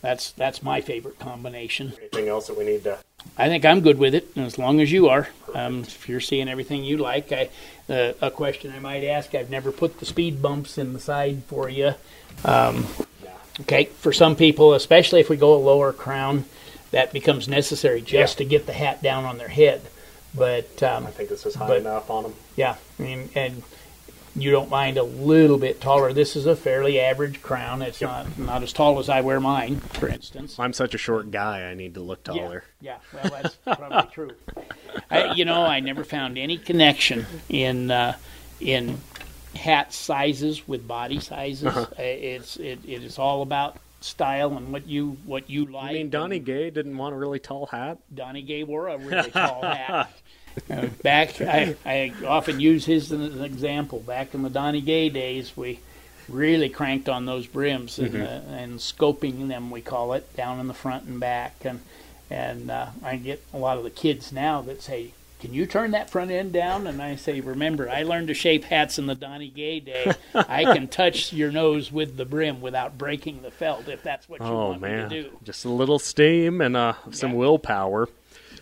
that's that's my favorite combination. Anything else that we need to? I think I'm good with it, as long as you are. Um, if you're seeing everything you like, I, uh, a question I might ask: I've never put the speed bumps in the side for you. Um, okay, for some people, especially if we go a lower crown, that becomes necessary just Yeah. to get the hat down on their head. But um, I think this is high But- enough on them. yeah, I mean, and you don't mind a little bit taller. This is a fairly average crown. It's Yep. not not as tall as I wear mine, for instance. I'm such a short guy. I need to look taller. Yeah, yeah. Well, that's probably true. I, you know, I never found any connection in uh, in hat sizes with body sizes. Uh-huh. Uh, It's it, it is all about style and what you what you like. I mean, Donnie Gay didn't want a really tall hat. Donnie Gay wore a really tall hat. Uh, back, I, I often use his as an example. Back in the Donnie Gay days, we really cranked on those brims and, uh, and scoping them, we call it, down in the front and back. And and uh, I get a lot of the kids now that say, "Can you turn that front end down?" And I say, "Remember, I learned to shape hats in the Donnie Gay day. I can touch your nose with the brim without breaking the felt if that's what you Oh want man, me to do." just a little steam and uh, some Yeah. willpower.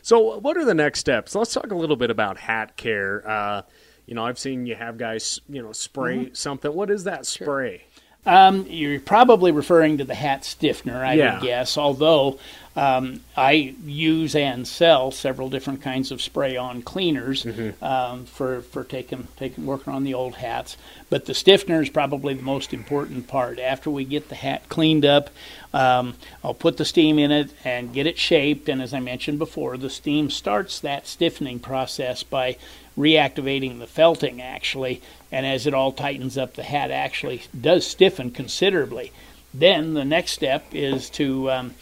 So, what are the next steps? Let's talk a little bit about hat care. Uh, you know, I've seen you have guys, you know, spray Mm-hmm. something. What is that spray? Um, you're probably referring to the hat stiffener, I Yeah. would guess. Although um, I use and sell several different kinds of spray-on cleaners um, for for taking taking working on the old hats. But the stiffener is probably the most important part. After we get the hat cleaned up, um, I'll put the steam in it and get it shaped. And as I mentioned before, the steam starts that stiffening process by reactivating the felting actually and as it all tightens up the hat actually does stiffen considerably then the next step is to um,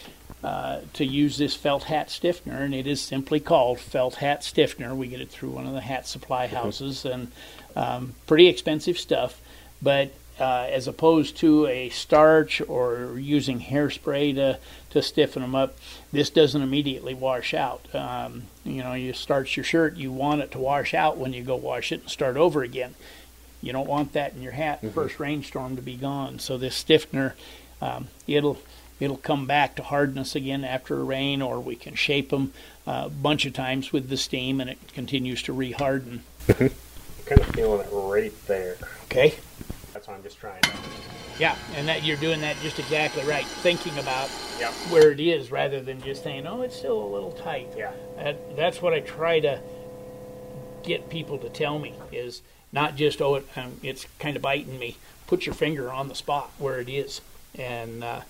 uh, to use this felt hat stiffener and it is simply called felt hat stiffener we get it through one of the hat supply houses and um, pretty expensive stuff but uh, as opposed to a starch or using hairspray to, to stiffen them up, this doesn't immediately wash out. Um, you know, you starch your shirt, you want it to wash out when you go wash it and start over again. You don't want that in your hat first rainstorm to be gone. So this stiffener, um, it'll it'll come back to hardness again after a rain, or we can shape them uh, a bunch of times with the steam, and it continues to reharden. I'm kind of feeling it right there. Okay. That's why I'm just trying to. Yeah, and that you're doing that just exactly right. Thinking about Yep. where it is rather than just saying, "Oh, it's still a little tight." Yeah. That, that's what I try to get people to tell me is not just, "Oh, it, um, it's kind of biting me." Put your finger on the spot where it is, and uh,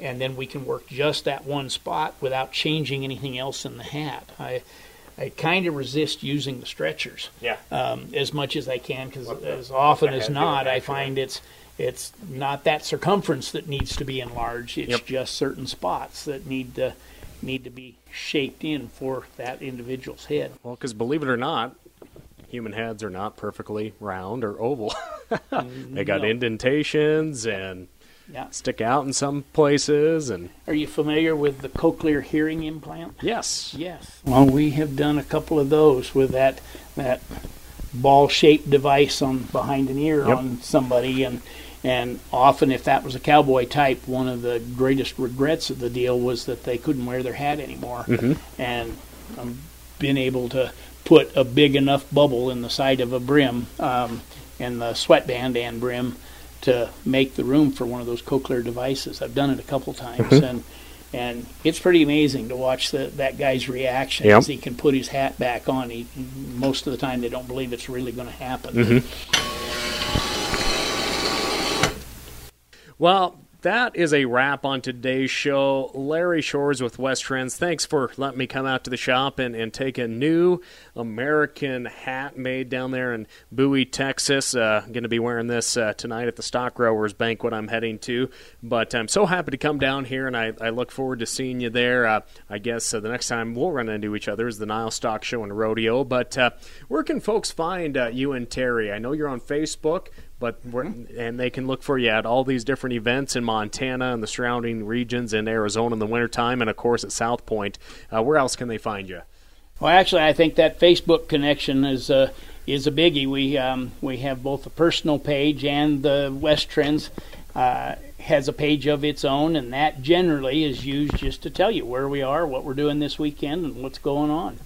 and then we can work just that one spot without changing anything else in the hat. I I kind of resist using the stretchers Yeah. um, as much as I can because as often as not, I find it's it's not that circumference that needs to be enlarged. It's Yep. just certain spots that need to need to be shaped in for that individual's head. Well, because believe it or not, human heads are not perfectly round or oval. they got No. indentations and Yeah. stick out in some places. And Are you familiar with the cochlear hearing implant? yes, Yes. Well, we have done a couple of those with that that ball-shaped device on behind an ear Yep. on somebody, and and often if that was a cowboy type, one of the greatest regrets of the deal was that they couldn't wear their hat anymore, and um, been able to put a big enough bubble in the side of a brim um, and the sweatband and brim to make the room for one of those cochlear devices. I've done it a couple times, mm-hmm. and and it's pretty amazing to watch the, that guy's reaction Yep. as he can put his hat back on. He, most of the time, they don't believe it's really going to happen. Mm-hmm. Well, that is a wrap on today's show. Larry Shores with Westrends. Thanks for letting me come out to the shop and, and take a new American hat made down there in Bowie, Texas. Uh, going to be wearing this uh, tonight at the Stock Growers Banquet I'm heading to. But I'm so happy to come down here, and I, I look forward to seeing you there. Uh, I guess uh, the next time we'll run into each other is the Nile Stock Show and Rodeo. But uh, where can folks find uh, you and Terry? I know you're on Facebook but we're, and they can look for you at all these different events in Montana and the surrounding regions in Arizona in the wintertime and of course at South Point. Uh, where else can they find you? Well, actually, I think that Facebook connection is a is a biggie. We um, we have both a personal page and the Westrends uh, has a page of its own, and that generally is used just to tell you where we are, what we're doing this weekend, and what's going on.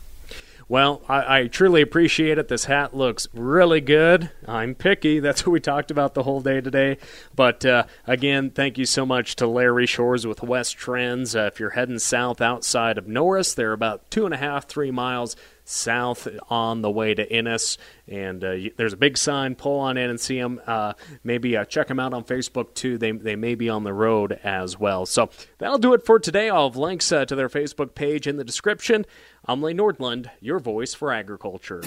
Well, I, I truly appreciate it. This hat looks really good. I'm picky. That's what we talked about the whole day today. But uh, again, thank you so much to Larry Shores with Westrends. Uh, if you're heading south outside of Norris, they're about two and a half, three miles south on the way to Ennis. And uh, there's a big sign. Pull on in and see them. Uh, maybe uh, check them out on Facebook too. They, they may be on the road as well. So that'll do it for today. I'll have links uh, to their Facebook page in the description. I'm Lane Nordlund, your voice for agriculture.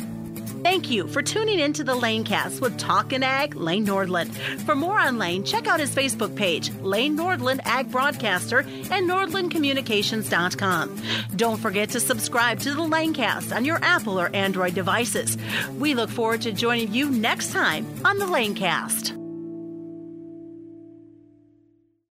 Thank you for tuning in to the Lanecast with Talkin' Ag, Lane Nordlund. For more on Lane, check out his Facebook page, Lane Nordlund Ag Broadcaster, and NordlundCommunications.com. Don't forget to subscribe to the Lanecast on your Apple or Android devices. We look forward to joining you next time on the Lanecast.